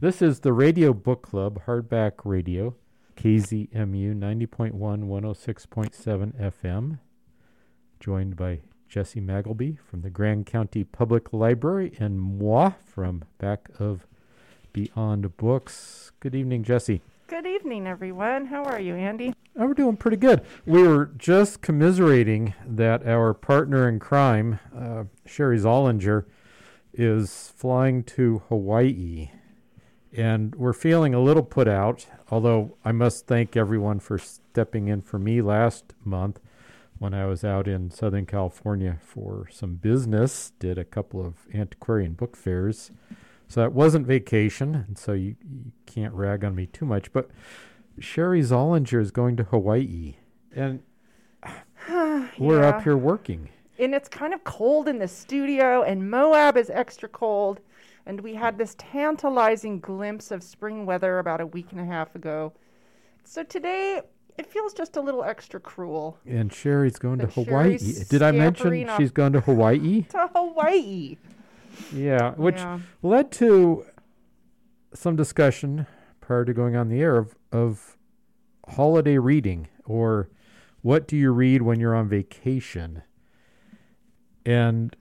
This is the Radio Book Club, hardback radio, KZMU 90.1, 106.7 FM. Joined by Jesse Magleby from the Grand County Public Library and moi from back of Beyond Books. Good evening, Jesse. Good evening, everyone. How are you, Andy? Oh, we're doing pretty good. We were just commiserating that our partner in crime, uh, Sherry Zollinger, is flying to Hawaii. And we're feeling a little put out, although I must thank everyone for stepping in for me last month when I was out in Southern California for some business, did a couple of antiquarian book fairs. So that wasn't vacation, and so you, you can't rag on me too much. But Sherry Zollinger is going to Hawaii, and we're Yeah. up here working. And it's kind of cold in the studio, and Moab is extra cold. And we had this tantalizing glimpse of spring weather about a week and a half ago. So today, it feels just a little extra cruel. And Sherry's going to Hawaii. Sherry's Did I mention she's going to Hawaii? To Hawaii. Yeah, which Yeah. led to some discussion prior to going on the air of, of holiday reading or what do you read when you're on vacation? And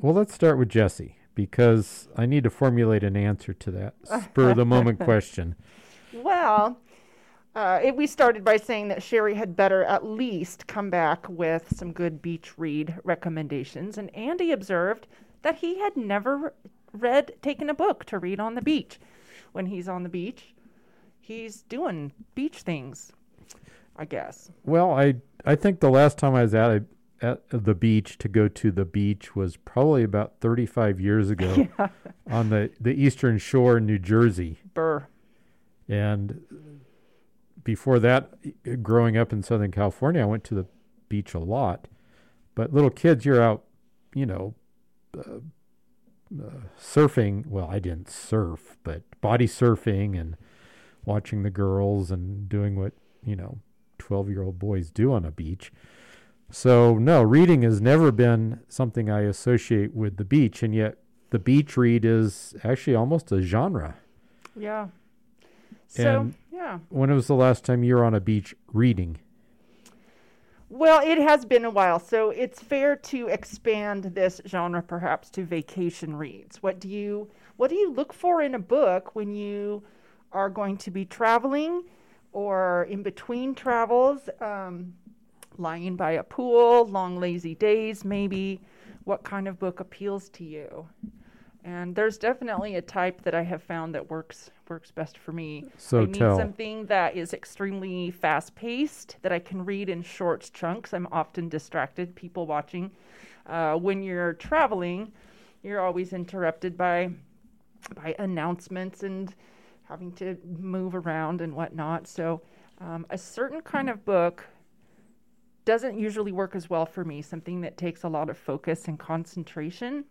well, let's start with Jesse because I need to formulate an answer to that spur of the moment question. Well, uh, it, we started by saying that Sherry had better at least come back with some good beach read recommendations. And Andy observed that he had never read, taken a book to read on the beach. When he's on the beach, he's doing beach things, I guess. Well, I I think the last time I was at at the beach to go to the beach was probably about 35 years ago on the the eastern shore in New Jersey. Burr. And before that, growing up in Southern California, I went to the beach a lot. But little kids, you're out, you know, uh, uh, surfing. Well, I didn't surf, but body surfing and watching the girls and doing what, you know, 12 year old boys do on a beach. So, no, reading has never been something I associate with the beach. And yet, the beach read is actually almost a genre. Yeah. So, And- yeah. When was the last time you were on a beach reading? Well, it has been a while, so it's fair to expand this genre perhaps to vacation reads. What do you what do you look for in a book when you are going to be traveling or in between travels, um, lying by a pool, long lazy days maybe? What kind of book appeals to you? And there's definitely a type that I have found that works works best for me. So I need tell. something that is extremely fast paced that I can read in short chunks. I'm often distracted, people watching. Uh, when you're traveling, you're always interrupted by by announcements and having to move around and whatnot. So um, a certain kind of book doesn't usually work as well for me. Something that takes a lot of focus and concentration.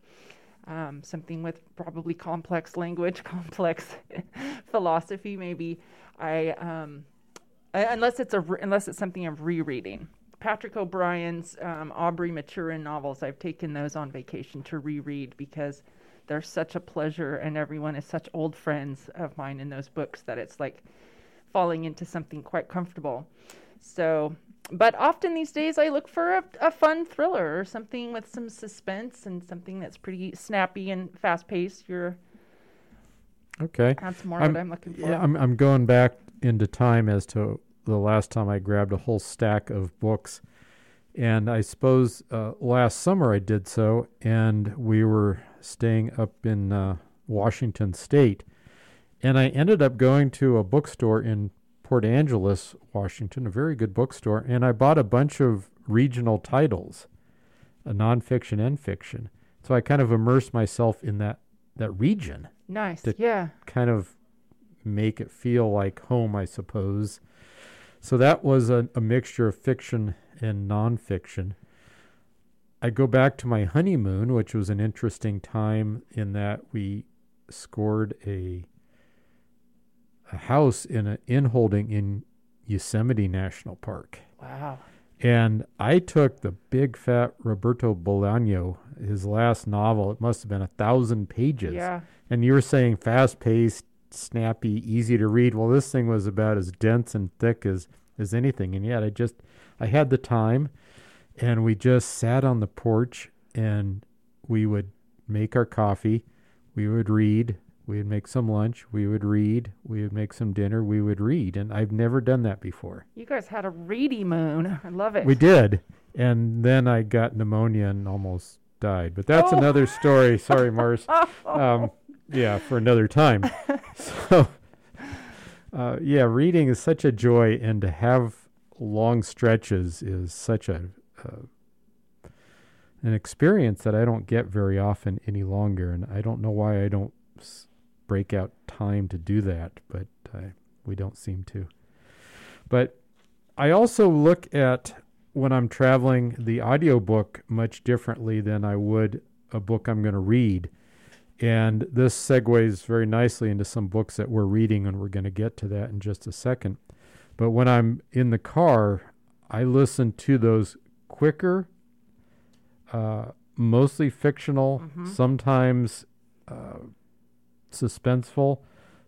Um, something with probably complex language, complex philosophy. Maybe I, um, uh, unless it's a unless it's something I'm rereading. Patrick O'Brian's um, Aubrey Maturin novels. I've taken those on vacation to reread because they're such a pleasure, and everyone is such old friends of mine in those books that it's like falling into something quite comfortable. So, but often these days I look for a, a fun thriller or something with some suspense and something that's pretty snappy and fast paced. You're Okay. that's more I'm- what I'm looking for. Yeah, I'm I'm going back into time as to the last time I grabbed a whole stack of books, and I suppose uh, last summer I did so, and we were staying up in uh, Washington State, and I ended up going to a bookstore in Port Angeles, Washington, a very good bookstore, and I bought a bunch of regional titles, a nonfiction and fiction. So I kind of immersed myself in that that region nice. yeah. kind of make it feel like home, I suppose. So that was a, a mixture of fiction and nonfiction. I go back to my honeymoon, which was an interesting time in that we scored a a house in an inholding in Yosemite National Park. Wow. And I took the big fat Roberto Bolaño, his last novel. It must have been a thousand pages Yeah. And you were saying fast paced, snappy, easy to read. Well, this thing was about as dense and thick as as anything, and yet I just I had the time, and we just sat on the porch and we would make our coffee, we would read, we would make some lunch, we would read, we would make some dinner, we would read, and I've never done that before. You guys had a reedy moon. I love it. We did, and then I got pneumonia and almost died. But that's Oh. another story. Sorry, Mars. Um, yeah, for another time. so, uh, yeah, reading is such a joy, and to have long stretches is such a uh, an experience that I don't get very often any longer, and I don't know why I don't s- break out time to do that, but uh, we don't seem to. But I also look at when I'm traveling the audiobook much differently than I would a book I'm going to read. And this segues very nicely into some books that we're reading, and we're going to get to that in just a second. But when I'm in the car, I listen to those quicker, uh, mostly fictional, Mhm. sometimes uh, suspenseful,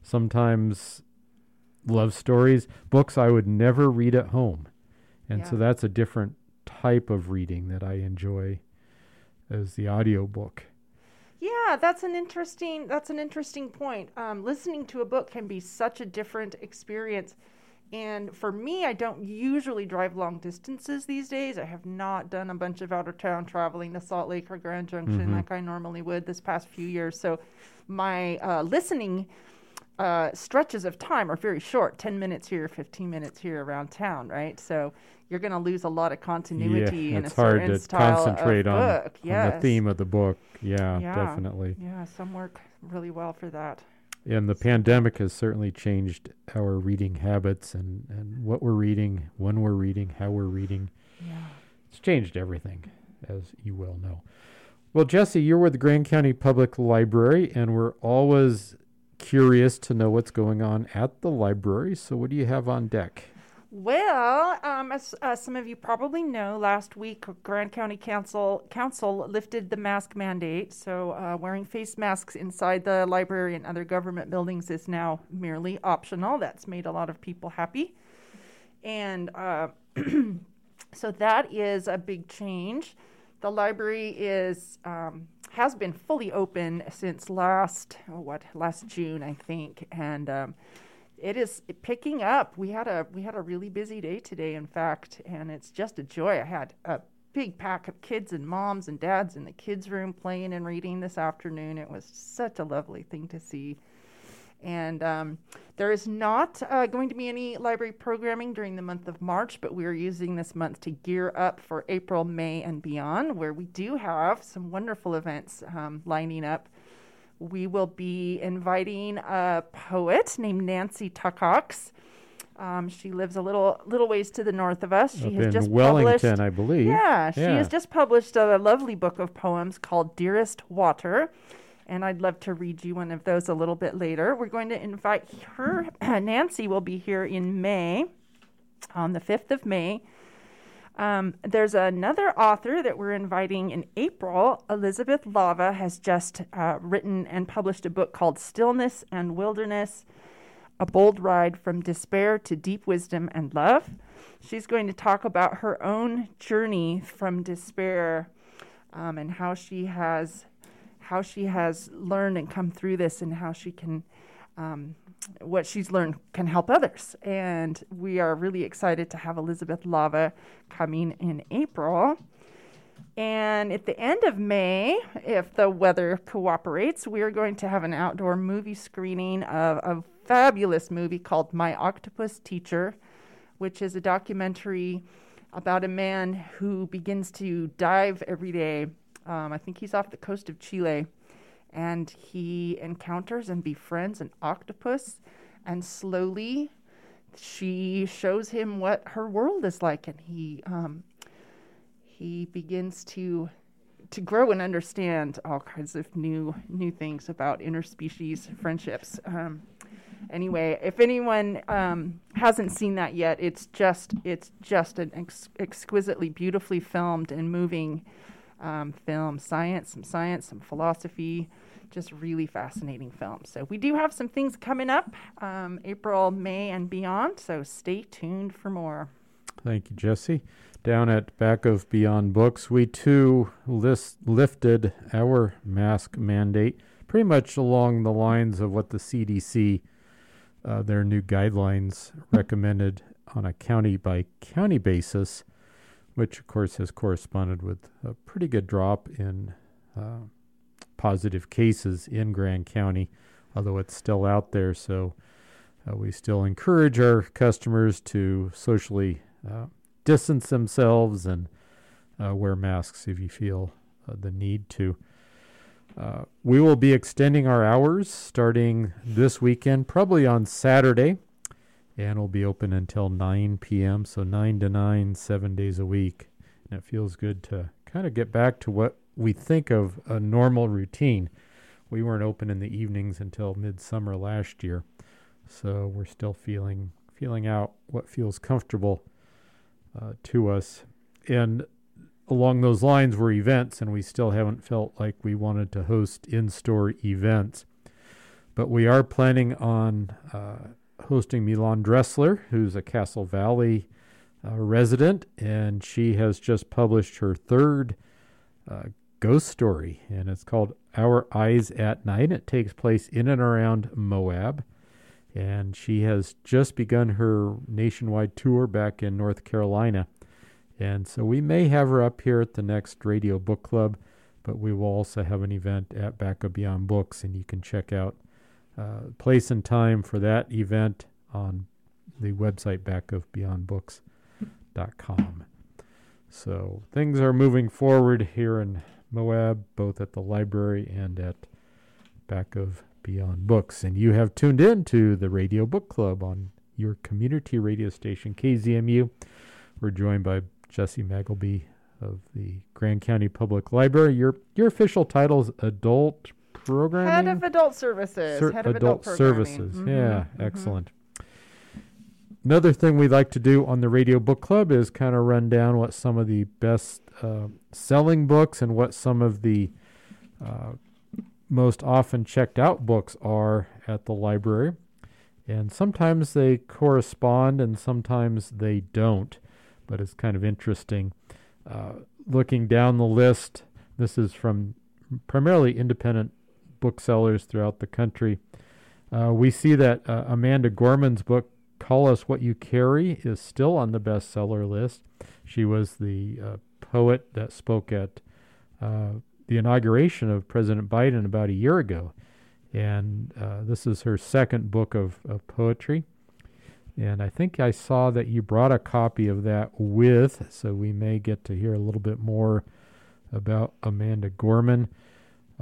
sometimes love stories, books I would never read at home. And so that's a different type of reading that I enjoy as the audiobook. Yeah, that's an interesting that's an interesting point. Um, listening to a book can be such a different experience. And for me, I don't usually drive long distances these days. I have not done a bunch of out of town traveling to Salt Lake or Grand Junction Mhm. like I normally would this past few years. So my uh, listening uh, stretches of time are very short 10 minutes here, 15 minutes here around town, right? So you're going to lose a lot of continuity yeah, in a it's hard certain to style concentrate of on, book. on the theme of the book. Yeah, Yeah. definitely. Yeah, some work really well for that. And the pandemic has certainly changed our reading habits and, and what we're reading, when we're reading, how we're reading. Yeah. It's changed everything, as you well know. Well, Jesse, you're with the Grand County Public Library, and we're always curious to know what's going on at the library. So, what do you have on deck? Well, um, as uh, some of you probably know, last week Grand County Council Council lifted the mask mandate. So, uh, wearing face masks inside the library and other government buildings is now merely optional. That's made a lot of people happy, and uh, so that is a big change. The library is um, has been fully open since last oh, what last June, I think, and um, it is picking up. We had a we had a really busy day today, in fact, and it's just a joy. I had a big pack of kids and moms and dads in the kids' room playing and reading this afternoon. It was such a lovely thing to see. And um, there is not uh, going to be any library programming during the month of March, but we are using this month to gear up for April, May, and beyond, where we do have some wonderful events um, lining up. We will be inviting a poet named Nancy Tuckox. Um, she lives a little little ways to the north of us. She Up has just Wellington, published I believe. yeah, she Yeah. has just published a lovely book of poems called Dearest Water. And I'd love to read you one of those a little bit later. We're going to invite her. Nancy will be here in May, on the 5th of May. Um, there's another author that we're inviting in April. Elizabeth Lava has just uh, written and published a book called Stillness and Wilderness A Bold Ride from Despair to Deep Wisdom and Love. She's going to talk about her own journey from despair um, and how she has how she has learned and come through this and how she can um, what she's learned can help others and we are really excited to have elizabeth lava coming in april and at the end of May, if the weather cooperates, we are going to have an outdoor movie screening of a fabulous movie called My Octopus Teacher, which is a documentary about a man who begins to dive every day. Um, I think he's off the coast of Chile. And he encounters and befriends an octopus. And slowly, she shows him what her world is like. And he um, he begins to to grow and understand all kinds of new new things about interspecies friendships. Um, anyway, if anyone um, hasn't seen that yet, it's just it's just an ex- exquisitely beautifully filmed and moving um, film. Science, some science, some philosophy, just really fascinating films. So we do have some things coming up, um, April, May, and beyond. So stay tuned for more. Thank you, Jesse. Down at back of Beyond Books, we too list, lifted our mask mandate pretty much along the lines of what the CDC, uh, their new guidelines recommended on a county by county basis, which of course has corresponded with a pretty good drop in uh, positive cases in Grand County, although it's still out there. So uh, we still encourage our customers to socially uh, distance themselves and uh, wear masks if you feel uh, the need to. Uh, we will be extending our hours starting this weekend, probably on Saturday, and we'll be open until 9 p.m. So 9 to 9, seven days a week. And it feels good to kind of get back to what we think of a normal routine. We weren't open in the evenings until midsummer last year, so we're still feeling feeling out what feels comfortable uh, to us. And along those lines were events, and we still haven't felt like we wanted to host in-store events. But we are planning on uh, hosting Milan Dressler, who's a Castle Valley uh, resident, and she has just published her third uh, ghost story, and it's called Our Eyes at Night. It takes place in and around Moab, and she has just begun her nationwide tour back in North Carolina. And so we may have her up here at the next Radio Book Club, but we will also have an event at Back of Beyond Books, and you can check out uh, place and time for that event on the website backofbeyondbooks.com. So things are moving forward here in Moab, both at the library and at back of Beyond Books. And you have tuned in to the Radio Book Club on your community radio station, KZMU. We're joined by Jesse Magleby of the Grand County Public Library. Your your official title is Adult Programming? Head of Adult Services. Ser- Head of adult, Adult, Services. Programming. Yeah, Mhm, mhm. excellent. Another thing we like to do on the Radio Book Club is kind of run down what some of the best uh, selling books and what some of the uh, most often checked out books are at the library. And sometimes they correspond and sometimes they don't, but it's kind of interesting. Uh, looking down the list, this is from primarily independent booksellers throughout the country. Uh, we see that uh, Amanda Gorman's book, Call Us What You Carry, is still on the bestseller list. She was the uh, poet that spoke at uh, the inauguration of President Biden about a year ago. And uh, this is her second book of, of poetry. And I think I saw that you brought a copy of that with, so we may get to hear a little bit more about Amanda Gorman.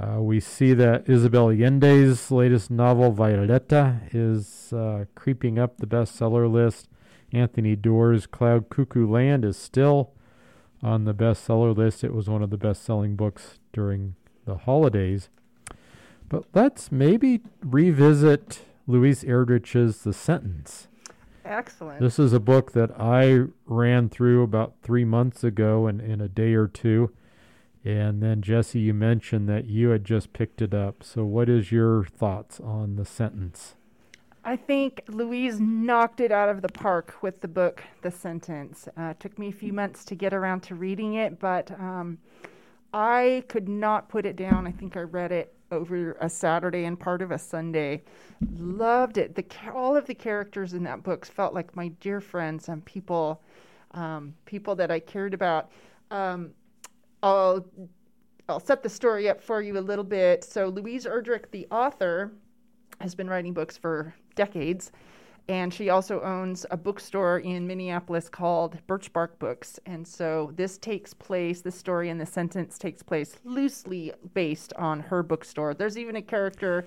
Uh, we see that Isabel Allende's latest novel, Violeta, is uh, creeping up the bestseller list. Anthony Doerr's Cloud Cuckoo Land is still on the bestseller list. It was one of the best selling books during the holidays. But let's maybe revisit Louise Erdrich's The Sentence. Excellent. This is a book that I ran through about three months ago in, in a day or two. And then, Jesse, you mentioned that you had just picked it up. So, what is your thoughts on the sentence? I think Louise knocked it out of the park with the book, The Sentence. Uh, it took me a few months to get around to reading it, but um, I could not put it down. I think I read it over a Saturday and part of a Sunday. Loved it. The all of the characters in that book felt like my dear friends and people, um, people that I cared about. Um, I'll I'll set the story up for you a little bit. So Louise Erdrich, the author, has been writing books for decades. And she also owns a bookstore in Minneapolis called Birchbark Books. And so this takes place, this story in the sentence takes place loosely based on her bookstore. There's even a character,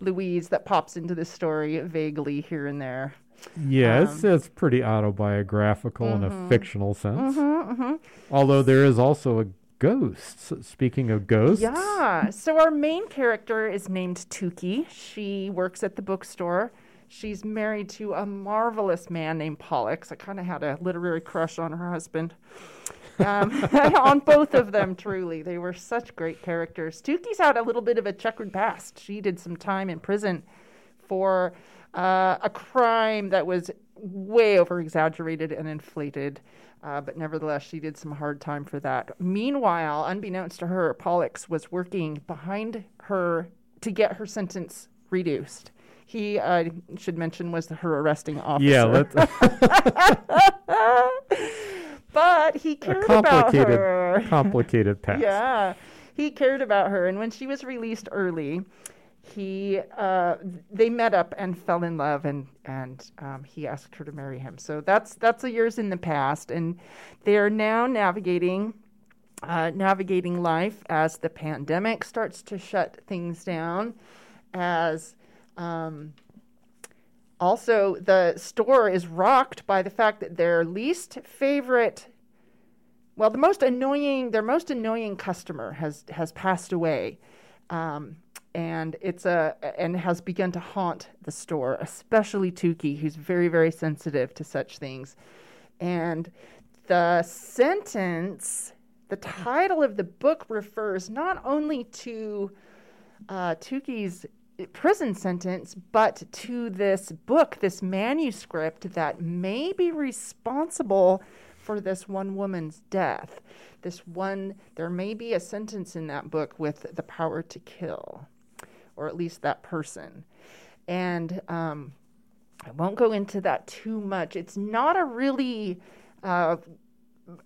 Louise, that pops into the story vaguely here and there. It's, Um, it's pretty autobiographical in a mhm. fictional sense. Mm-hmm, mm-hmm. Although there is also a ghost. Speaking of ghosts, Yeah. So our main character is named Tookie. She works at the bookstore. She's married to a marvelous man named Pollux. I kind of had a literary crush on her husband. um, on both of them, truly. They were such great characters. Tookie's had a little bit of a checkered past. She did some time in prison for uh, a crime that was way over exaggerated and inflated. Uh, but nevertheless, she did some hard time for that. Meanwhile, unbeknownst to her, Pollux was working behind her to get her sentence reduced. He uh, should mention was her arresting officer. Yeah, let's but he cared about complicated, her. complicated past. Yeah, he cared about her, and when she was released early, he uh, they met up and fell in love, and and um, he asked her to marry him. So that's that's a years in the past, and they are now navigating. Uh, navigating life as the pandemic starts to shut things down, as um, also the store is rocked by the fact that their least favorite well the most annoying their most annoying customer has has passed away um, and it's a and has begun to haunt the store especially tookie who's very very sensitive to such things and the sentence the title of the book refers not only to uh, prison sentence, but to this book, this manuscript that may be responsible for this one woman's death. This one, there may be a sentence in that book with the power to kill, or at least that person. And um, I won't go into that too much. It's not a really, uh,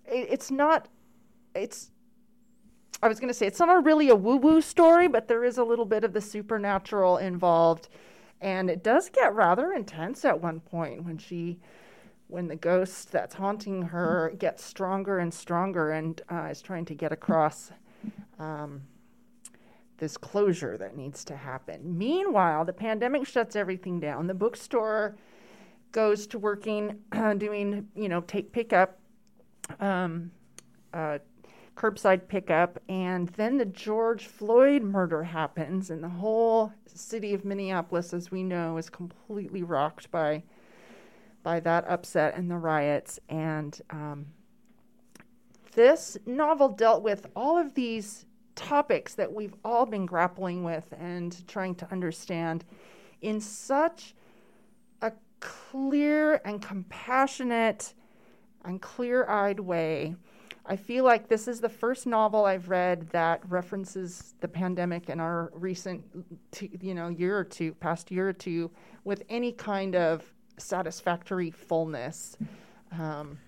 it, it's not, it's I was going to say it's not a really a woo woo story, but there is a little bit of the supernatural involved. And it does get rather intense at one point when she, when the ghost that's haunting her gets stronger and stronger and uh, is trying to get across um, this closure that needs to happen. Meanwhile, the pandemic shuts everything down. The bookstore goes to working, doing, you know, take pickup. Um, uh, curbside pickup, and then the George Floyd murder happens, and the whole city of Minneapolis, as we know, is completely rocked by by that upset and the riots. And um, this novel dealt with all of these topics that we've all been grappling with and trying to understand in such a clear and compassionate and clear eyed way I feel like this is the first novel I've read that references the pandemic in our recent, you know, year or two, past year or two, with any kind of satisfactory fullness. Um,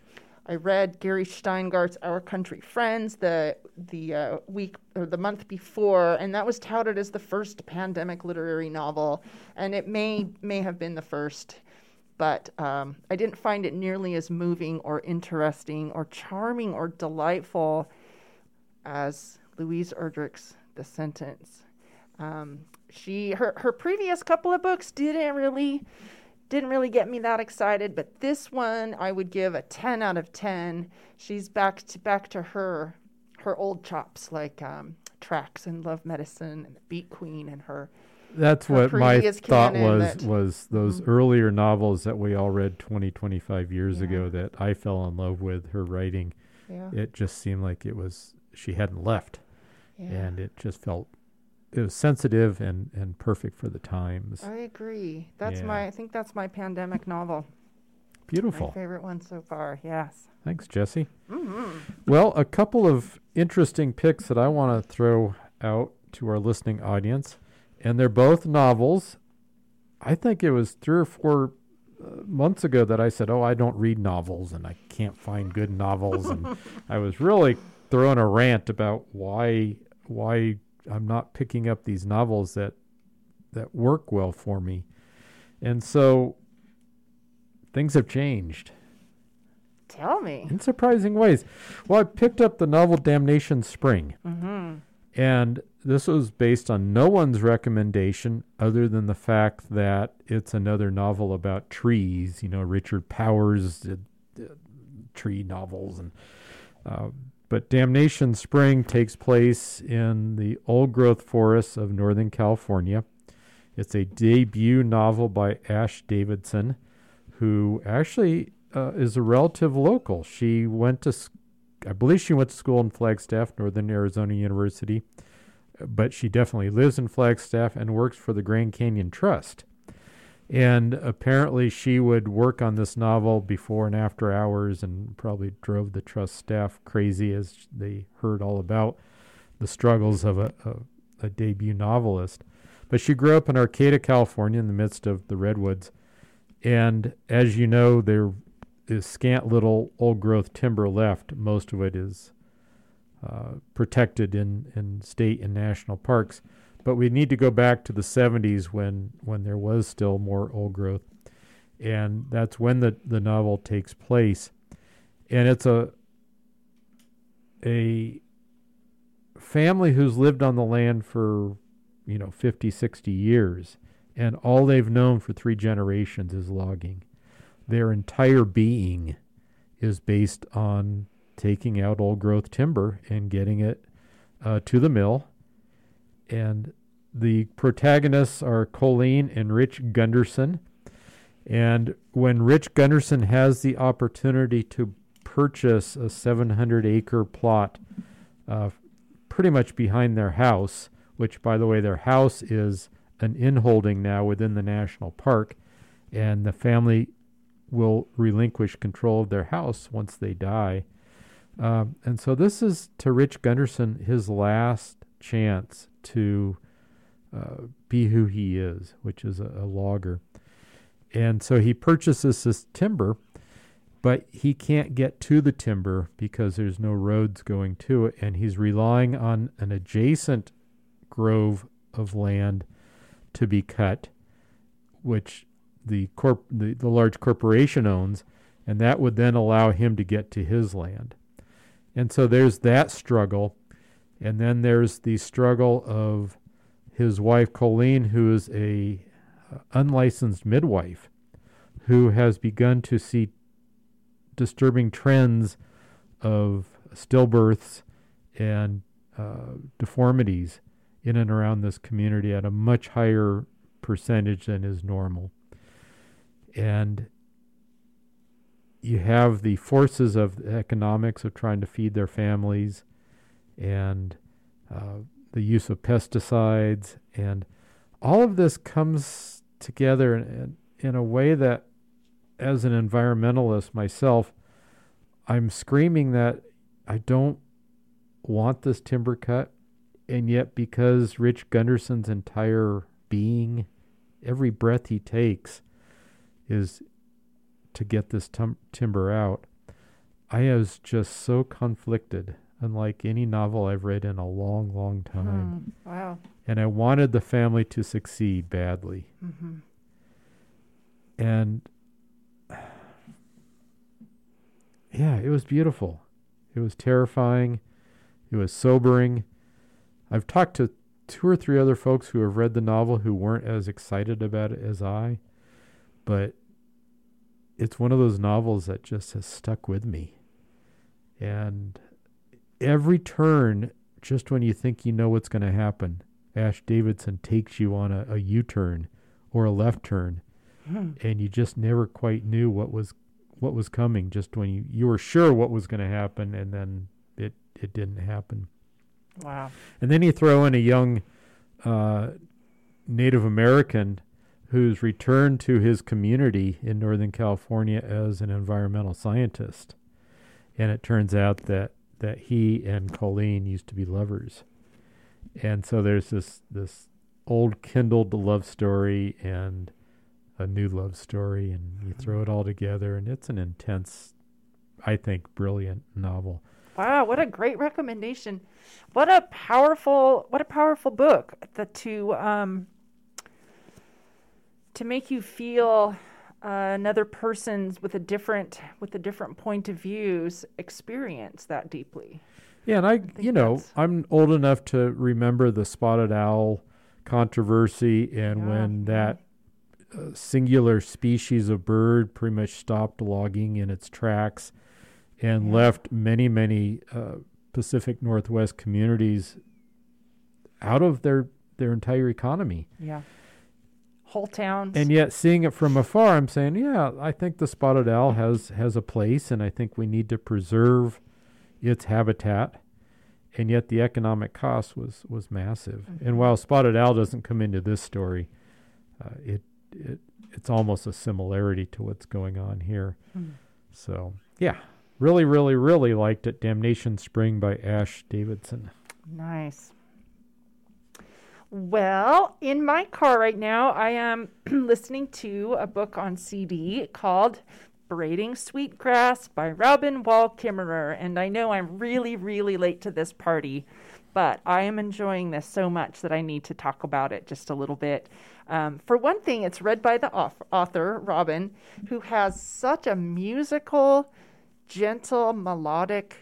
I read Gary Shteyngart's Our Country Friends the the uh, week or the month before, and that was touted as the first pandemic literary novel, and it may may have been the first but um, I didn't find it nearly as moving or interesting or charming or delightful as Louise Erdrich's The Sentence. Um, she her her previous couple of books didn't really didn't really get me that excited, but this one I would give a 10 out of 10. She's back to back to her her old chops like um, Tracks and Love Medicine and the Beet Queen and her that's what my thought was that, was those mm-hmm. earlier novels that we all read 20 25 years yeah. ago that i fell in love with her writing yeah. it just seemed like it was she hadn't left yeah. and it just felt it was sensitive and and perfect for the times i agree that's yeah. my i think that's my pandemic novel beautiful my favorite one so far yes thanks jesse mm-hmm. well a couple of interesting picks that i want to throw out to our listening audience and they're both novels. I think it was three or four uh, months ago that I said, "Oh, I don't read novels, and I can't find good novels," and I was really throwing a rant about why why I'm not picking up these novels that that work well for me, and so things have changed. Tell me. In surprising ways. Well, I picked up the novel Damnation Spring. Mm-hmm. And this was based on no one's recommendation other than the fact that it's another novel about trees. You know, Richard Powers did, did tree novels, and uh, but Damnation Spring takes place in the old growth forests of Northern California. It's a debut novel by Ash Davidson, who actually uh, is a relative local. She went to I believe she went to school in Flagstaff, Northern Arizona University, but she definitely lives in Flagstaff and works for the Grand Canyon Trust. And apparently, she would work on this novel before and after hours and probably drove the trust staff crazy as they heard all about the struggles of a, a, a debut novelist. But she grew up in Arcata, California, in the midst of the redwoods. And as you know, there is scant little old growth timber left. Most of it is uh, protected in, in state and national parks. But we need to go back to the 70s when, when there was still more old growth. And that's when the, the novel takes place. And it's a a family who's lived on the land for, you know, 50, 60 years. And all they've known for three generations is logging. Their entire being is based on taking out old growth timber and getting it uh, to the mill and the protagonists are Colleen and Rich Gundersen. And when Rich Gundersen has the opportunity to purchase a 700 acre plot uh, pretty much behind their house, which, by the way, their house is an inholding now within the national park, and the family will relinquish control of their house once they die. Um, and so this is to Rich Gundersen his last chance to uh, be who he is, which is a, a logger. And so he purchases this timber, but he can't get to the timber because there's no roads going to it, and he's relying on an adjacent grove of land to be cut, which the corp the, the large corporation owns, and that would then allow him to get to his land. And so there's that struggle. And then there's the struggle of his wife Colleen, who is a uh, unlicensed midwife, who has begun to see disturbing trends of stillbirths and uh, deformities in and around this community at a much higher percentage than is normal. And you have the forces of economics of trying to feed their families and uh, the use of pesticides and all of this comes together in, in a way that as an environmentalist myself i'm screaming that i don't want this timber cut and yet because rich gundersen's entire being every breath he takes is to get this tum- timber out. I was just so conflicted, unlike any novel I've read in a long, long time. Mm, wow. And I wanted the family to succeed badly. Mm-hmm. And yeah, it was beautiful. It was terrifying. It was sobering. I've talked to two or three other folks who have read the novel who weren't as excited about it as I, but it's one of those novels that just has stuck with me. And every turn, just when you think you know what's going to happen, Ash Davidson takes you on a, a U turn or a left turn, Hmm. and you just never quite knew what was what was coming. Just when you you were sure what was going to happen, and then it it didn't happen. Wow. And then you throw in a young uh, Native American who's returned to his community in Northern California as an environmental scientist. And it turns out that, that he and Colleen used to be lovers. And so there's this this old kindled love story and a new love story and you throw it all together and it's an intense I think brilliant novel. Wow, what a great recommendation. What a powerful what a powerful book that to um to make you feel uh, another person's with a different with a different point of views experience that deeply. Yeah, and I, think you know, I'm old enough to remember the spotted owl controversy, and Yeah, when that uh, singular species of bird pretty much stopped logging in its tracks and Yeah. left many, many uh, Pacific Northwest communities out of their their entire economy. Yeah. Whole towns. And yet, seeing it from afar, I'm saying, yeah, I think the spotted owl has has a place, and I think we need to preserve its habitat, and yet the economic cost was was massive. Mm-hmm. And while spotted owl doesn't come into this story, uh, it it it's almost a similarity to what's going on here. Mm. So yeah, really, really, really liked it. Damnation Spring by Ash Davidson. Nice. Well, in my car right now, I am listening to a book on CD called Braiding Sweetgrass by Robin Wall Kimmerer. And I know I'm really, really late to this party, but I am enjoying this so much that I need to talk about it just a little bit. Um, for one thing, it's read by the author, Robin, who has such a musical, gentle, melodic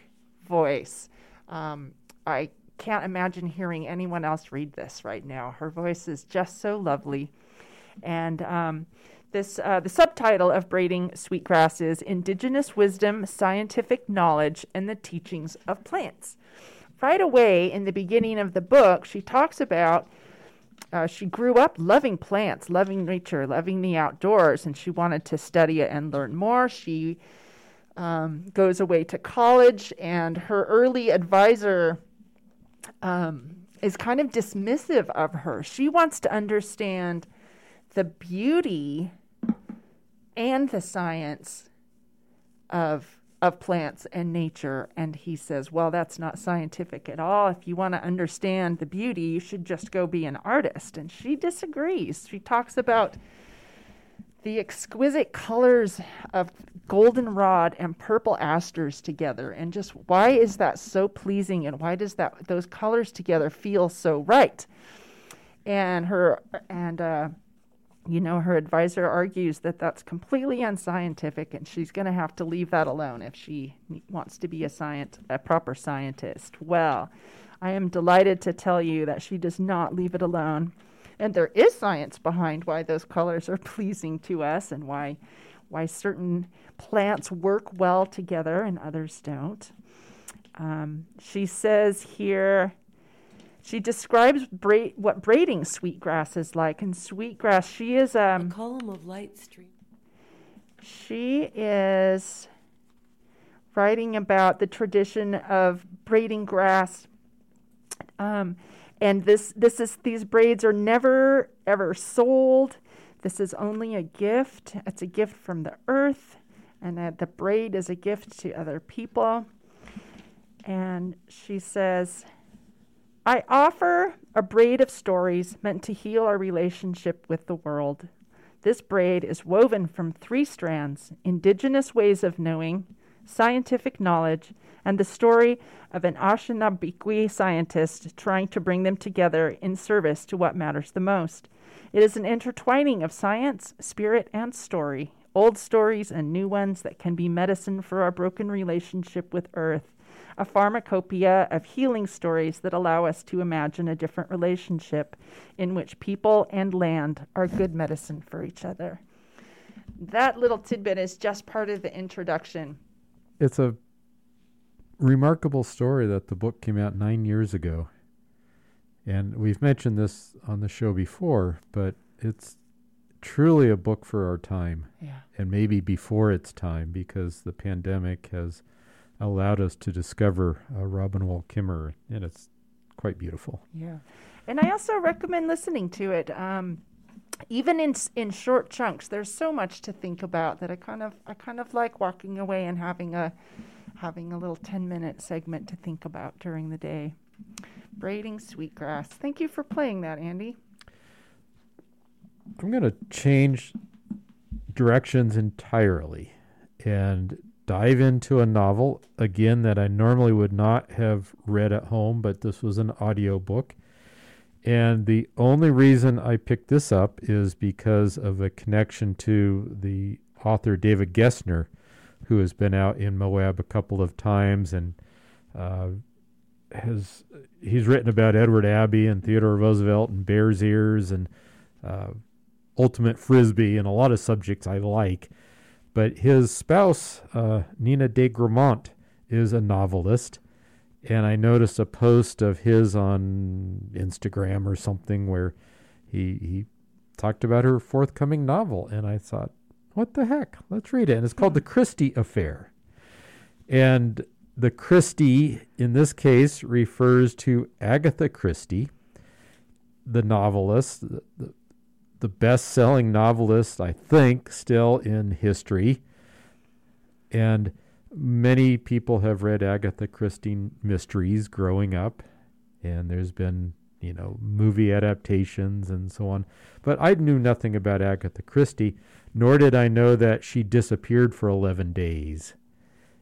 voice. Um, I can't imagine hearing anyone else read this right now. Her voice is just so lovely. And um, this, uh, the subtitle of Braiding Sweetgrass is Indigenous Wisdom, Scientific Knowledge, and the Teachings of Plants. Right away in the beginning of the book, she talks about uh, she grew up loving plants, loving nature, loving the outdoors, and she wanted to study it and learn more. She um, goes away to college, and her early advisor um, is kind of dismissive of her. She wants to understand the beauty and the science of of plants and nature. And he says well that's not scientific at all. If you want to understand the beauty you should just go be an artist. And she disagrees. She talks about the exquisite colors of goldenrod and purple asters together. And just why is that so pleasing? And why does that those colors together feel so right? And her and uh, you know her advisor argues that that's completely unscientific and she's going to have to leave that alone if she wants to be a science a proper scientist. Well i am delighted to tell you that she does not leave it alone and there is science behind why those colors are pleasing to us and why why certain plants work well together and others don't. Um, she says here, she describes bra- what braiding sweetgrass is like. And sweetgrass, she is um, a column of light stream. She is writing about the tradition of braiding grass. Um, and this, this is these braids are never ever sold. This is only a gift. It's a gift from the earth, and uh, the braid is a gift to other people. And she says, I offer a braid of stories meant to heal our relationship with the world. This braid is woven from three strands indigenous ways of knowing, scientific knowledge, and the story of an Anishinaabe scientist trying to bring them together in service to what matters the most. It is an intertwining of science, spirit, and story, old stories and new ones that can be medicine for our broken relationship with Earth, a pharmacopoeia of healing stories that allow us to imagine a different relationship in which people and land are good medicine for each other. That little tidbit is just part of the introduction. It's a remarkable story that the book came out nine years ago. And we've mentioned this on the show before, but it's truly a book for our time. Yeah. And maybe before its time because the pandemic has allowed us to discover uh, Robin Wall Kimmerer, and it's quite beautiful. Yeah. And I also recommend listening to it. Um, even in in short chunks, there's so much to think about that I kind of I kind of like walking away and having a having a little 10 minute segment to think about during the day. Braiding Sweetgrass. Thank you for playing that, Andy. I'm going to change directions entirely and dive into a novel again that I normally would not have read at home, but this was an audio book. And the only reason I picked this up is because of a connection to the author David Gessner, who has been out in Moab a couple of times and uh, has he's written about Edward Abbey and Theodore Roosevelt and Bears Ears and uh, Ultimate Frisbee and a lot of subjects I like. But his spouse, uh, Nina de Gramont, is a novelist. And I noticed a post of his on Instagram or something where he, he talked about her forthcoming novel. And I thought, what the heck? Let's read it. And it's called The Christie Affair. And the Christie in this case refers to Agatha Christie, the novelist, the, the, the best selling novelist, I think, still in history. And many people have read Agatha Christie mysteries growing up, and there's been, you know, movie adaptations and so on. But I knew nothing about Agatha Christie, nor did I know that she disappeared for 11 days.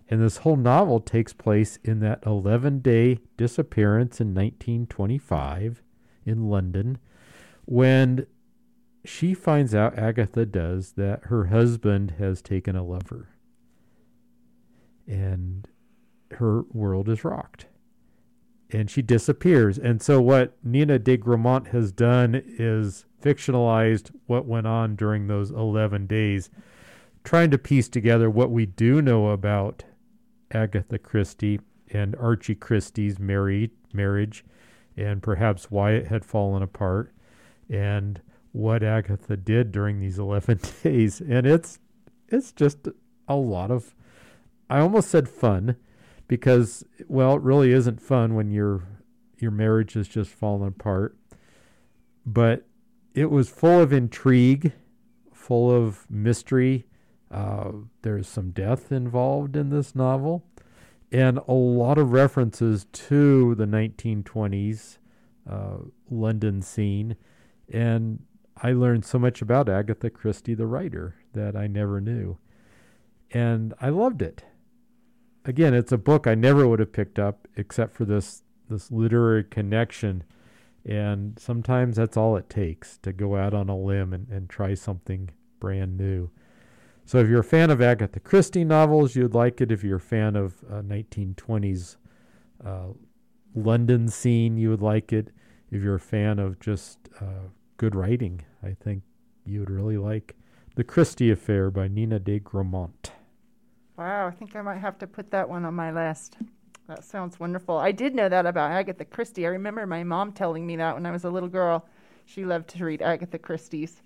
And this whole novel takes place in that 11 day disappearance in 1925 in London when she finds out, Agatha does, that her husband has taken a lover. And her world is rocked. And she disappears. And so, what Nina de Gramont has done is fictionalized what went on during those 11 days, trying to piece together what we do know about Agatha Christie and Archie Christie's married, marriage, and perhaps why it had fallen apart, and what Agatha did during these 11 days. And it's it's just a lot of I almost said fun because well, it really isn't fun when your your marriage has just fallen apart. But it was full of intrigue, full of mystery. Uh, there's some death involved in this novel, and a lot of references to the 1920s uh, London scene. And I learned so much about Agatha Christie, the writer, that I never knew. And I loved it. Again, it's a book I never would have picked up except for this this literary connection. And sometimes that's all it takes to go out on a limb and, and try something brand new. So if you're a fan of Agatha Christie novels, you'd like it. If you're a fan of uh, 1920s uh, London scene, you would like it. If you're a fan of just uh, good writing, I think you would really like The Christie Affair by Nina de Gramont. Wow, I think I might have to put that one on my list. That sounds wonderful. I did know that about Agatha Christie. I remember my mom telling me that when I was a little girl. She loved to read Agatha Christie's.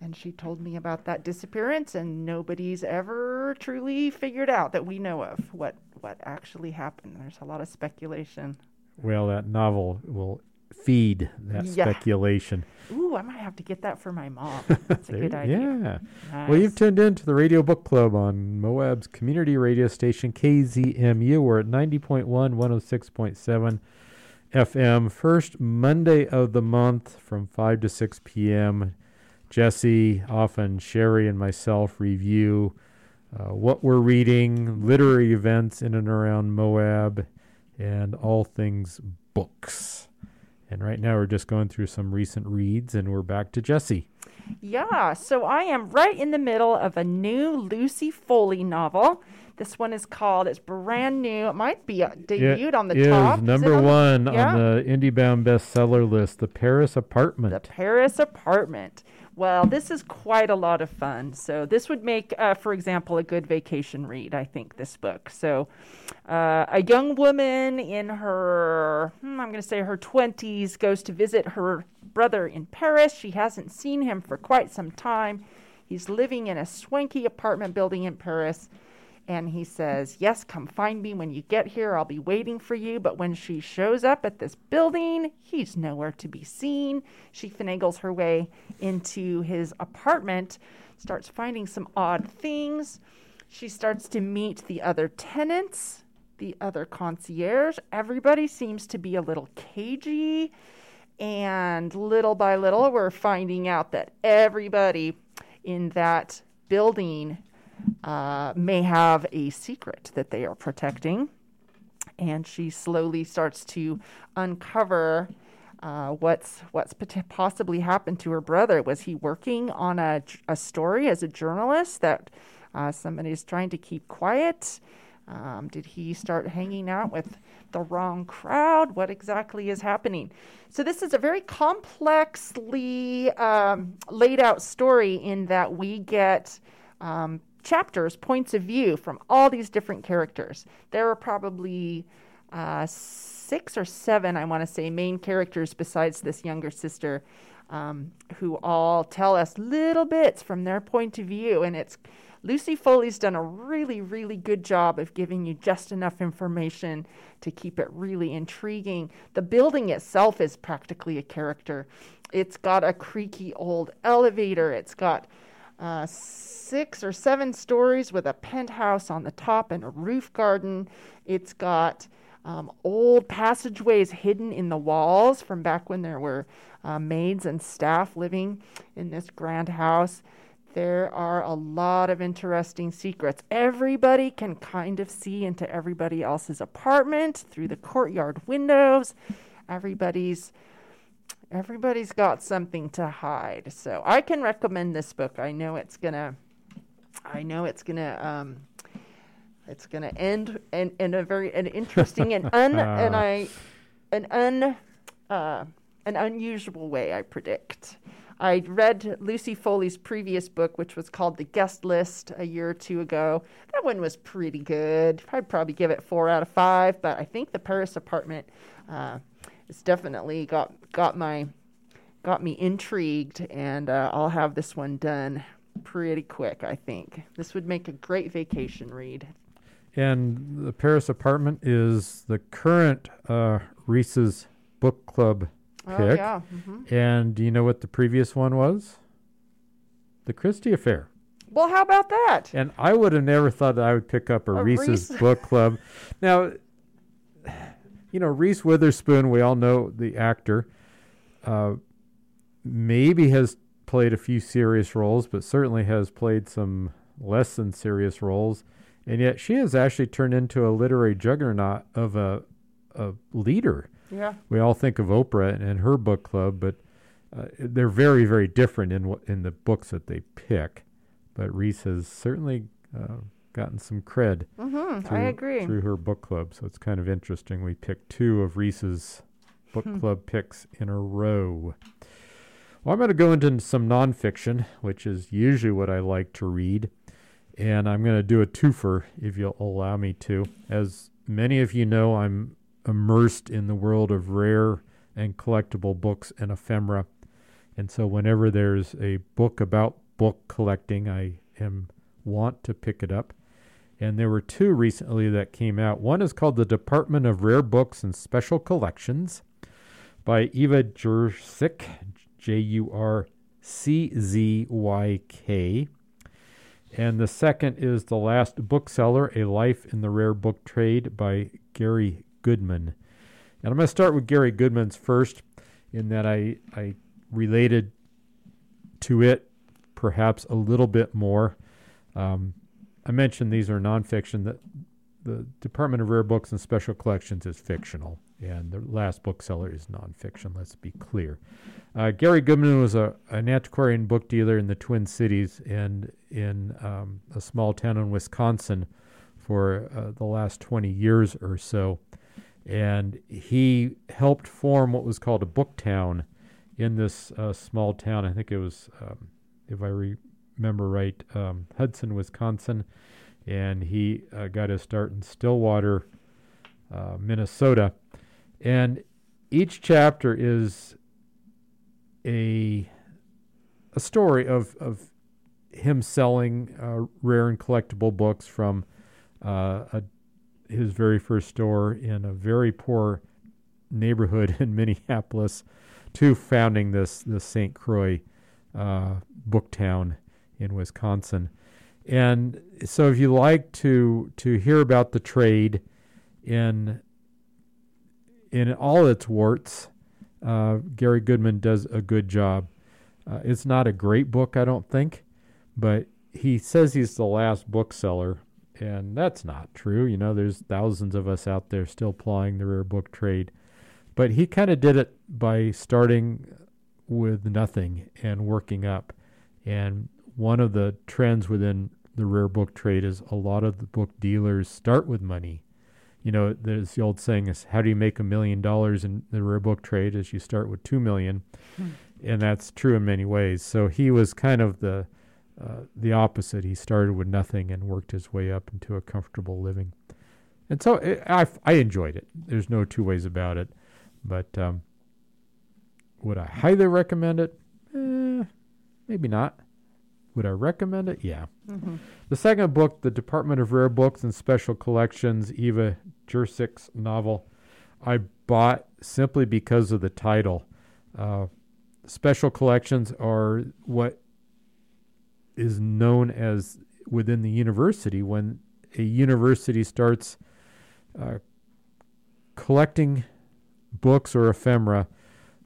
And she told me about that disappearance, and nobody's ever truly figured out that we know of what, what actually happened. There's a lot of speculation. Well, that novel will feed that Yeah. speculation. Ooh, I might have to get that for my mom. That's a good idea. Yeah. Nice. Well, you've tuned in to the Radio Book Club on Moab's community radio station KZMU. We're at 90.1, 106.7 FM. First Monday of the month from 5 to 6 p.m. Jesse, often Sherry, and myself review uh, what we're reading, literary events in and around Moab, and all things books. And right now we're just going through some recent reads, and we're back to Jesse. Yeah, so I am right in the middle of a new Lucy Foley novel. This one is called, it's brand new. It might be uh, debuted on the is top. Is it number on the- one yeah. on the IndieBound bestseller list, The Paris Apartment. The Paris Apartment. Well, this is quite a lot of fun. So, this would make, uh, for example, a good vacation read, I think, this book. So, uh, a young woman in her, hmm, I'm going to say her 20s, goes to visit her brother in Paris. She hasn't seen him for quite some time. He's living in a swanky apartment building in Paris. And he says, Yes, come find me when you get here. I'll be waiting for you. But when she shows up at this building, he's nowhere to be seen. She finagles her way into his apartment, starts finding some odd things. She starts to meet the other tenants, the other concierge. Everybody seems to be a little cagey. And little by little, we're finding out that everybody in that building uh, may have a secret that they are protecting. And she slowly starts to uncover uh, what's what's possibly happened to her brother. Was he working on a, a story as a journalist that uh, somebody is trying to keep quiet? Um, did he start hanging out with the wrong crowd? What exactly is happening? So, this is a very complexly um, laid out story in that we get um, chapters, points of view from all these different characters. There are probably uh, six or seven, I want to say, main characters besides this younger sister. um, who all tell us little bits from their point of view. And it's Lucy Foley's done a really, really good job of giving you just enough information to keep it really intriguing. The building itself is practically a character. It's got a creaky old elevator. It's got uh, six or seven stories with a penthouse on the top and a roof garden. It's got um, old passageways hidden in the walls from back when there were uh, maids and staff living in this grand house. There are a lot of interesting secrets. Everybody can kind of see into everybody else's apartment through the courtyard windows. Everybody's everybody's got something to hide. So I can recommend this book. I know it's gonna I know it's gonna um, it's gonna end in, in a very an interesting and un and I an un uh, an unusual way. I predict. I read Lucy Foley's previous book, which was called The Guest List, a year or two ago. That one was pretty good. I'd probably give it four out of five, but I think the Paris apartment uh, has definitely got got my got me intrigued, and uh, I'll have this one done pretty quick. I think this would make a great vacation read. And the Paris apartment is the current uh, Reese's book club pick. Oh yeah. hmm And do you know what the previous one was? The Christie Affair. Well, how about that? And I would have never thought that I would pick up a, A Reese's Reese- book club. Now, you know, Reese Witherspoon, we all know the actor, uh, maybe has played a few serious roles, but certainly has played some less than serious roles. And yet she has actually turned into a literary juggernaut of a, a leader. Yeah. We all think of Oprah and her book club, but uh, they're very, very different in what in the books that they pick. But Reese has certainly uh, gotten some cred Mm-hmm. through, I agree. through her book club, so it's kind of interesting. We picked two of Reese's book Hmm. club picks in a row. Well, I'm going to go into some nonfiction, which is usually what I like to read, and I'm going to do a twofer if you'll allow me to. As many of you know, I'm immersed in the world of rare and collectible books and ephemera. And so whenever there's a book about book collecting, I am want to pick it up. And there were two recently that came out. One is called The Department of Rare Books and Special Collections by Eva Jurczyk, J U R C Z Y K. And the second is The Last Bookseller A Life in the Rare Book Trade by Gary Goodman. And I'm going to start with Gary Goodman's first, in that I, I related to it perhaps a little bit more. Um, I mentioned these are nonfiction. That the Department of Rare Books and Special Collections is fictional, and the last bookseller is nonfiction. Let's be clear. Uh, Gary Goodman was a, an antiquarian book dealer in the Twin Cities and in um, a small town in Wisconsin for uh, the last 20 years or so. And he helped form what was called a book town in this uh, small town. I think it was, um, if I re- remember right, um, Hudson, Wisconsin. And he uh, got his start in Stillwater, uh, Minnesota. And each chapter is a a story of of him selling uh, rare and collectible books from uh, a, his very first store in a very poor neighborhood in Minneapolis to founding this this St. Croix uh, book town in Wisconsin. And so, if you like to to hear about the trade in in all its warts, uh, Gary Goodman does a good job. Uh, it's not a great book, I don't think, but he says he's the last bookseller, and that's not true. You know, there's thousands of us out there still plying the rare book trade, but he kind of did it by starting with nothing and working up. And one of the trends within the rare book trade is a lot of the book dealers start with money. You know, there's the old saying is how do you make a million dollars in the rare book trade is you start with two million. And that's true in many ways. So he was kind of the uh, the opposite. He started with nothing and worked his way up into a comfortable living. And so it, I, I enjoyed it. There's no two ways about it. But um, would I highly recommend it? Eh, maybe not. Would I recommend it? Yeah. Mm-hmm. The second book, The Department of Rare Books and Special Collections, Eva Jurczyk's novel, I bought simply because of the title. Uh, special collections are what is known as within the university when a university starts uh, collecting books or ephemera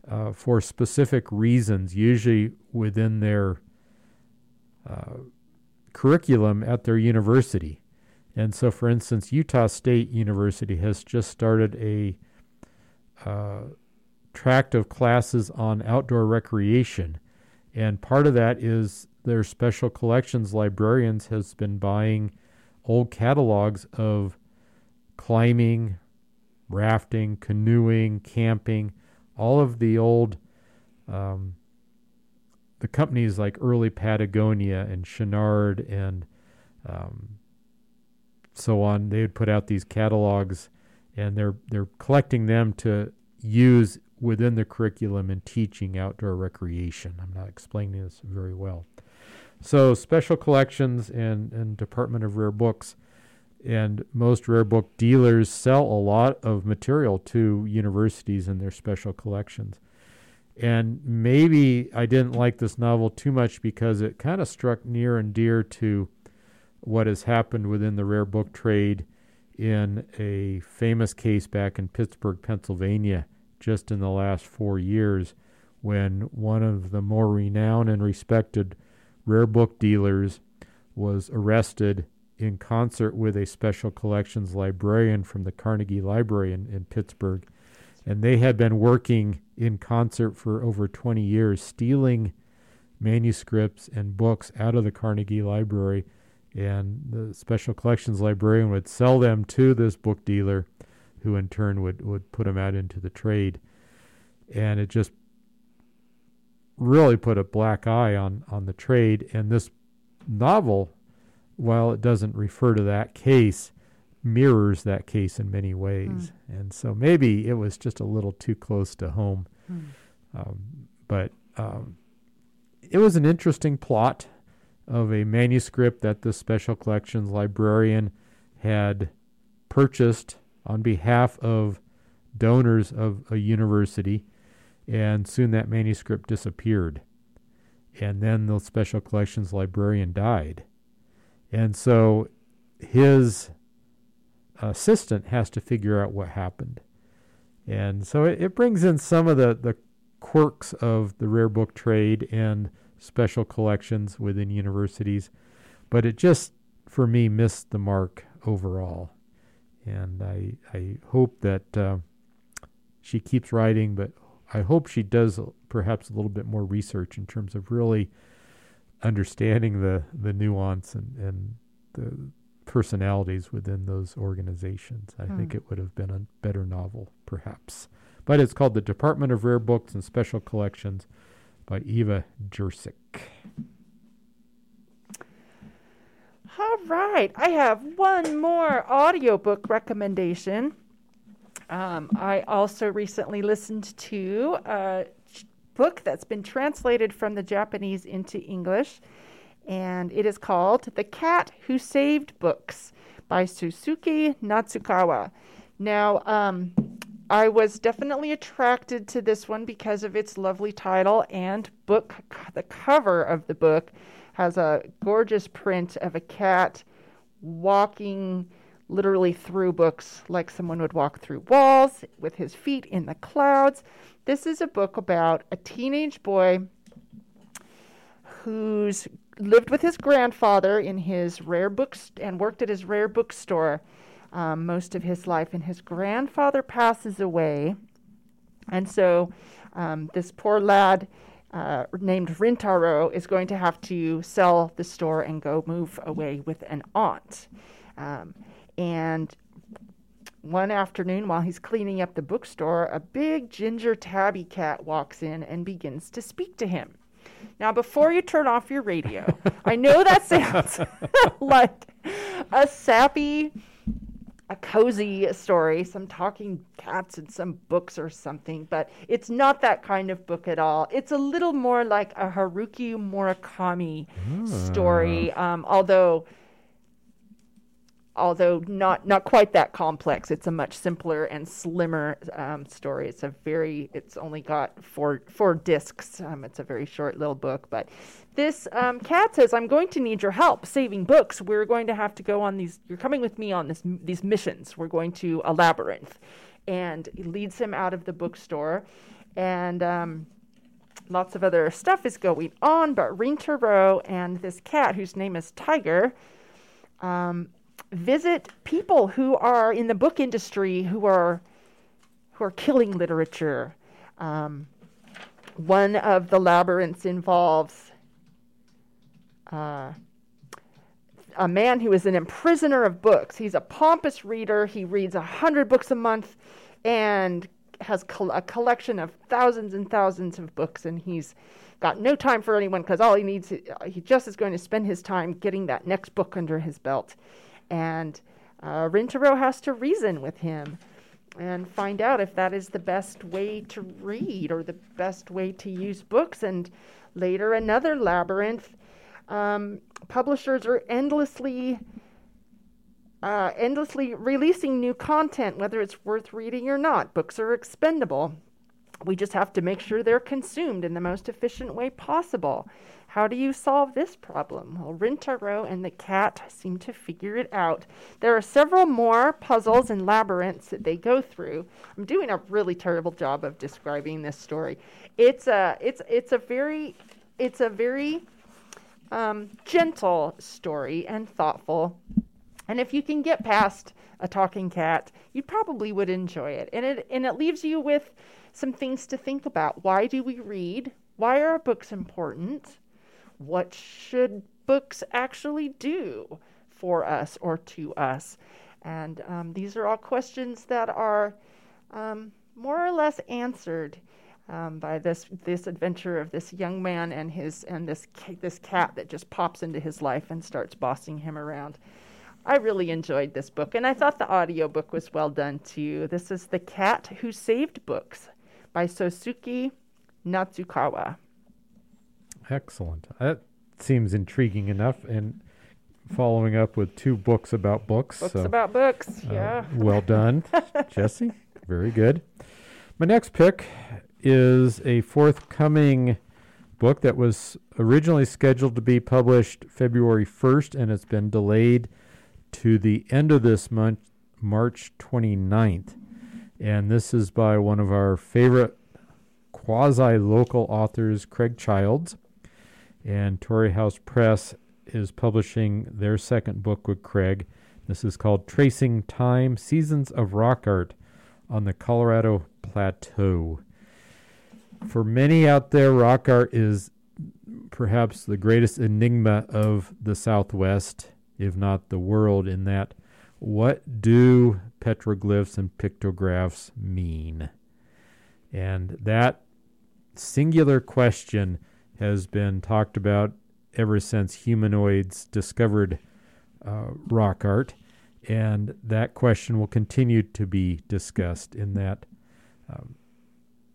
uh, for specific reasons, usually within their uh, curriculum at their university. And so, for instance, Utah State University has just started a uh, tract of classes on outdoor recreation. And part of that is their special collections librarians has been buying old catalogs of climbing, rafting, canoeing, camping, all of the old um, the companies like early Patagonia and Chouinard and um, so on. They would put out these catalogs, and they're they're collecting them to use within the curriculum in teaching outdoor recreation. I'm not explaining this very well. So special collections and, and Department of Rare Books and most rare book dealers sell a lot of material to universities in their special collections. And maybe I didn't like this novel too much because it kind of struck near and dear to what has happened within the rare book trade in a famous case back in Pittsburgh, Pennsylvania, just in the last four years, when one of the more renowned and respected rare book dealers was arrested in concert with a special collections librarian from the Carnegie Library in, in Pittsburgh. And they had been working in concert for over 20 years, stealing manuscripts and books out of the Carnegie Library. And the special collections librarian would sell them to this book dealer, who in turn would, would put them out into the trade. And it just really put a black eye on, on the trade. And this novel, while it doesn't refer to that case, mirrors that case in many ways. Mm. And so maybe it was just a little too close to home. Mm. Um, but um, it was an interesting plot of a manuscript that the Special Collections librarian had purchased on behalf of donors of a university and soon that manuscript disappeared. And then the special collections librarian died. And so his assistant has to figure out what happened. And so it, it brings in some of the, the quirks of the rare book trade and special collections within universities, but it just, for me, missed the mark overall. And I, I hope that uh, she keeps writing, but I hope she does perhaps a little bit more research in terms of really understanding the, the nuance and, and the personalities within those organizations. I hmm. think it would have been a better novel, perhaps. But it's called The Department of Rare Books and Special Collections by Eva Jurczyk. All right, I have one more audiobook recommendation. Um, I also recently listened to a book that's been translated from the Japanese into English, and it is called The Cat Who Saved Books by Sosuke Natsukawa. Now, um, I was definitely attracted to this one because of its lovely title and book. The cover of the book has a gorgeous print of a cat walking literally through books like someone would walk through walls with his feet in the clouds. This is a book about a teenage boy who's lived with his grandfather in his rare books and worked at his rare bookstore um, most of his life. And his grandfather passes away. And so um, this poor lad uh, named Rintaro is going to have to sell the store and go move away with an aunt. Um, and one afternoon, while he's cleaning up the bookstore, a big ginger tabby cat walks in and begins to speak to him. Now, before you turn off your radio, I know that sounds like a sappy a cozy story, some talking cats and some books or something, but it's not that kind of book at all. It's a little more like a Haruki Murakami story, um, although although not not quite that complex. It's a much simpler and slimmer um, story. It's a very it's only got four four discs. Um, it's a very short little book, but this um, cat says, "I'm going to need your help saving books. We're going to have to go on these. You're coming with me on this these missions. We're going to a labyrinth." And leads him out of the bookstore, and um, lots of other stuff is going on. But Rintaro and this cat, whose name is Tiger, um, visit people who are in the book industry who are who are killing literature. Um, one of the labyrinths involves uh, a man who is an imprisoner of books. He's a pompous reader. He reads a hundred books a month, and has col- a collection of thousands and thousands of books. And he's got no time for anyone because all he needs, he just is going to spend his time getting that next book under his belt. And uh, Rintaro has to reason with him and find out if that is the best way to read or the best way to use books. And later, another labyrinth. Um, publishers are endlessly, uh, endlessly releasing new content, whether it's worth reading or not. Books are expendable. We just have to make sure they're consumed in the most efficient way possible. How do you solve this problem? Well, Rintaro and the cat seem to figure it out. There are several more puzzles and labyrinths that they go through. I'm doing a really terrible job of describing this story. It's a it's it's a very it's a very um, gentle story and thoughtful. And if you can get past a talking cat, you probably would enjoy it. And it and it leaves you with some things to think about. Why do we read? Why are books important? What should books actually do for us or to us? And um, these are all questions that are um, more or less answered um, by this this adventure of this young man and his and this this cat that just pops into his life and starts bossing him around. I really enjoyed this book, and I thought the audiobook was well done too. This is The Cat Who Saved Books by Sosuke Natsukawa. Excellent. That seems intriguing enough. And following up with two books about books. Books so, about books, uh, yeah. well done, Jesse. Very good. My next pick is a forthcoming book that was originally scheduled to be published February 1st, and it's been delayed to the end of this month, March 29th. And this is by one of our favorite quasi local authors, Craig Childs. And Torrey House Press is publishing their second book with Craig. This is called Tracing Time Seasons of Rock Art on the Colorado Plateau. For many out there, rock art is perhaps the greatest enigma of the Southwest, if not the world, in that what do petroglyphs and pictographs mean? And that singular question has been talked about ever since humanoids discovered uh, rock art. And that question will continue to be discussed in that um,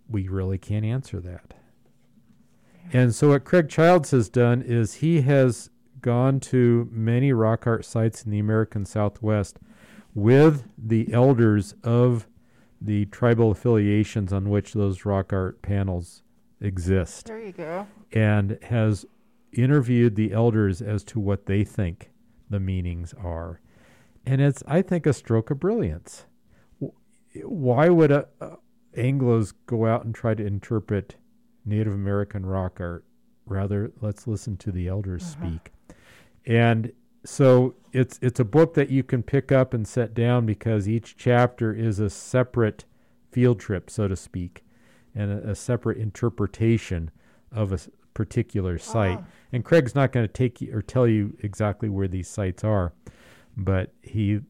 we really can't answer that. And so, what Craig Childs has done is he has gone to many rock art sites in the American Southwest with the elders of the tribal affiliations on which those rock art panels exist There you go. and has interviewed the elders as to what they think the meanings are. And it's, I think, a stroke of brilliance. Why would uh uh, Anglos go out and try to interpret Native American rock art? Rather, let's listen to the elders Uh-huh. speak. And so it's it's a book that you can pick up and set down because each chapter is a separate field trip, so to speak, and a, a separate interpretation of a particular site. Ah. And Craig's not going to take you or tell you exactly where these sites are, but he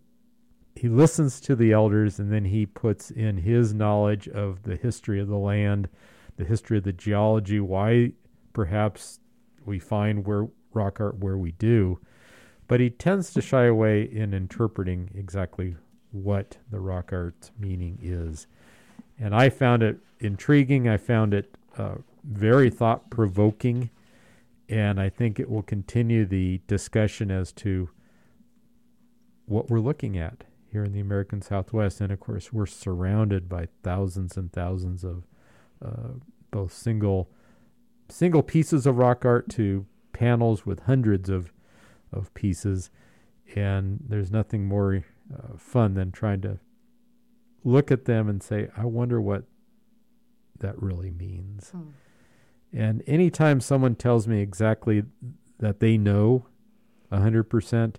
he listens to the elders and then he puts in his knowledge of the history of the land, the history of the geology, why perhaps we find where rock art where we do. But he tends to shy away in interpreting exactly what the rock art meaning is. And I found it intriguing. I found it uh, very thought provoking. And I think it will continue the discussion as to what we're looking at here in the American Southwest. And of course, we're surrounded by thousands and thousands of uh, both single single pieces of rock art to panels with hundreds of of pieces. And there's nothing more uh, fun than trying to look at them and say, I wonder what that really means. Hmm. And anytime someone tells me exactly that they know 100%,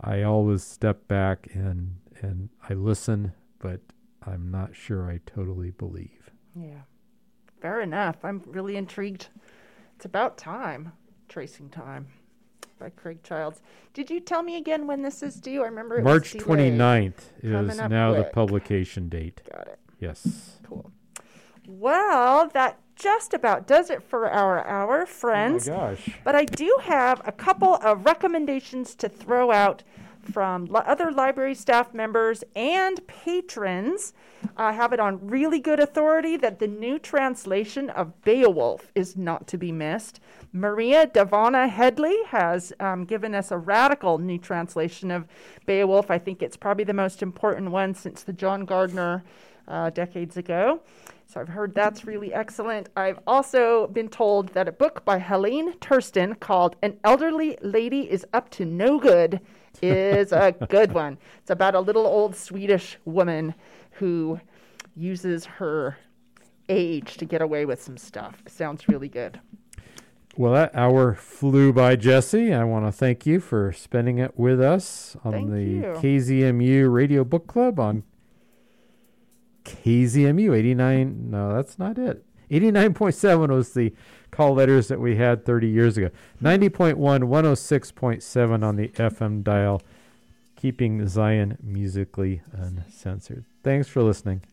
I always step back and, and I listen, but I'm not sure I totally believe. Yeah. Fair enough. I'm really intrigued. It's about time. Tracing Time by Craig Childs. Did you tell me again when this is due? I remember it March was 29th is now the publication date. Got it. Yes. Cool. Well, that just about does it for our hour, friends. Oh my gosh. But I do have a couple of recommendations to throw out from li- other library staff members and patrons. I have it on really good authority that the new translation of Beowulf is not to be missed. Maria Dahvana Headley has um, given us a radical new translation of Beowulf. I think it's probably the most important one since the John Gardner uh, decades ago. So I've heard that's really excellent. I've also been told that a book by Helene Tursten called An Elderly Lady is Up to No Good is a good one. It's about a little old Swedish woman who uses her age to get away with some stuff. Sounds really good. Well, that hour flew by, Jesse. I want to thank you for spending it with us on Thank the you. KZMU Radio Book Club on KZMU 89. No, that's not it. 89.7 was the call letters that we had 30 years ago. 90.1, 106.7 on the FM dial, keeping Zion musically uncensored. Thanks for listening.